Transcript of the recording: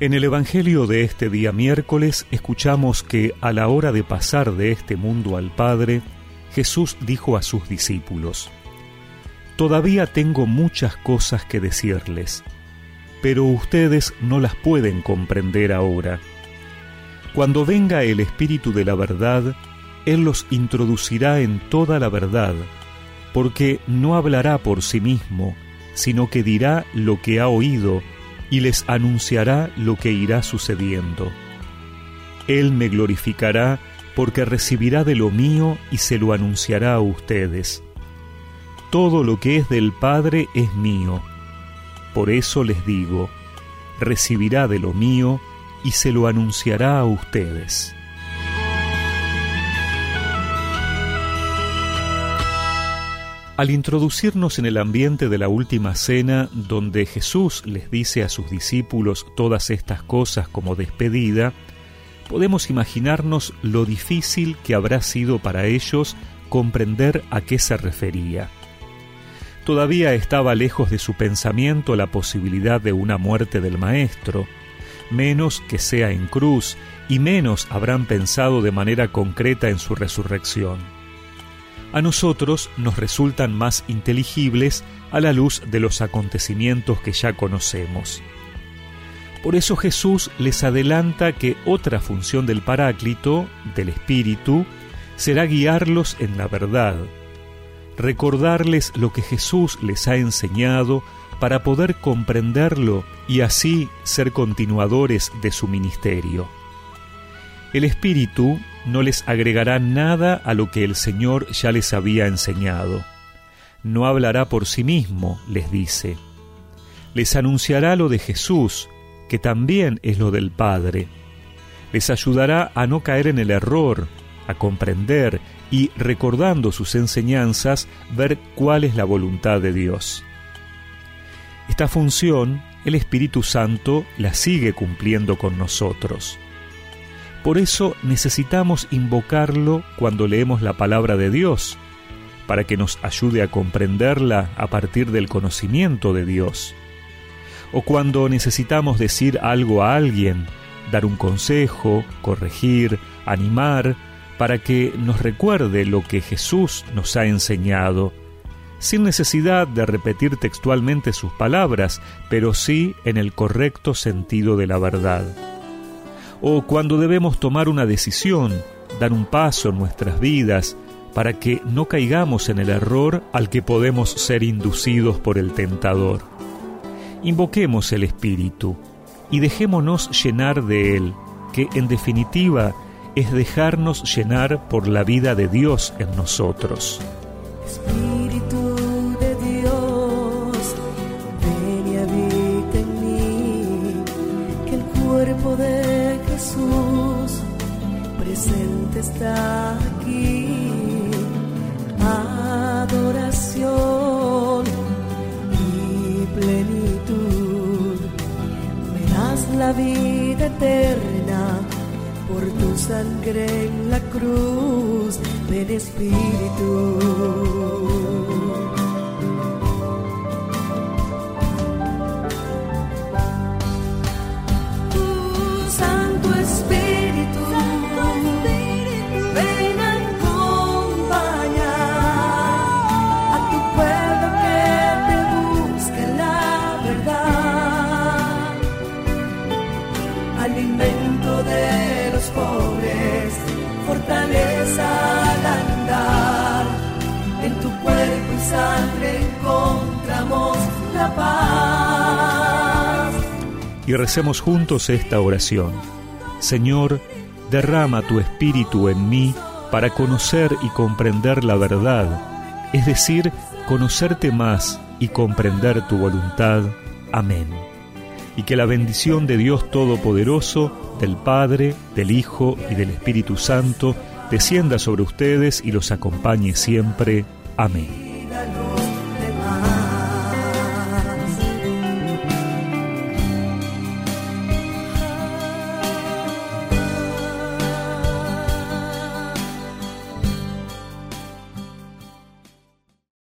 En el Evangelio de este día miércoles escuchamos que a la hora de pasar de este mundo al Padre, Jesús dijo a sus discípulos, Todavía tengo muchas cosas que decirles, pero ustedes no las pueden comprender ahora. Cuando venga el Espíritu de la verdad, Él los introducirá en toda la verdad, porque no hablará por sí mismo, sino que dirá lo que ha oído y les anunciará lo que irá sucediendo. Él me glorificará porque recibirá de lo mío y se lo anunciará a ustedes. Todo lo que es del Padre es mío. Por eso les digo, recibirá de lo mío y se lo anunciará a ustedes. Al introducirnos en el ambiente de la última cena, donde Jesús les dice a sus discípulos todas estas cosas como despedida, podemos imaginarnos lo difícil que habrá sido para ellos comprender a qué se refería. Todavía estaba lejos de su pensamiento la posibilidad de una muerte del Maestro, menos que sea en cruz, y menos habrán pensado de manera concreta en su resurrección a nosotros nos resultan más inteligibles a la luz de los acontecimientos que ya conocemos. Por eso Jesús les adelanta que otra función del Paráclito, del Espíritu, será guiarlos en la verdad, recordarles lo que Jesús les ha enseñado para poder comprenderlo y así ser continuadores de su ministerio. El Espíritu no les agregará nada a lo que el Señor ya les había enseñado. No hablará por sí mismo, les dice. Les anunciará lo de Jesús, que también es lo del Padre. Les ayudará a no caer en el error, a comprender y, recordando sus enseñanzas, ver cuál es la voluntad de Dios. Esta función el Espíritu Santo la sigue cumpliendo con nosotros. Por eso necesitamos invocarlo cuando leemos la palabra de Dios, para que nos ayude a comprenderla a partir del conocimiento de Dios. O cuando necesitamos decir algo a alguien, dar un consejo, corregir, animar, para que nos recuerde lo que Jesús nos ha enseñado, sin necesidad de repetir textualmente sus palabras, pero sí en el correcto sentido de la verdad o cuando debemos tomar una decisión, dar un paso en nuestras vidas, para que no caigamos en el error al que podemos ser inducidos por el tentador. Invoquemos el Espíritu y dejémonos llenar de Él, que en definitiva es dejarnos llenar por la vida de Dios en nosotros. Aquí. Adoración y plenitud. Me das la vida eterna por tu sangre en la cruz. Ven Espíritu. Y recemos juntos esta oración. Señor, derrama tu espíritu en mí para conocer y comprender la verdad, es decir, conocerte más y comprender tu voluntad. Amén. Y que la bendición de Dios Todopoderoso, del Padre, del Hijo y del Espíritu Santo, descienda sobre ustedes y los acompañe siempre. Amén.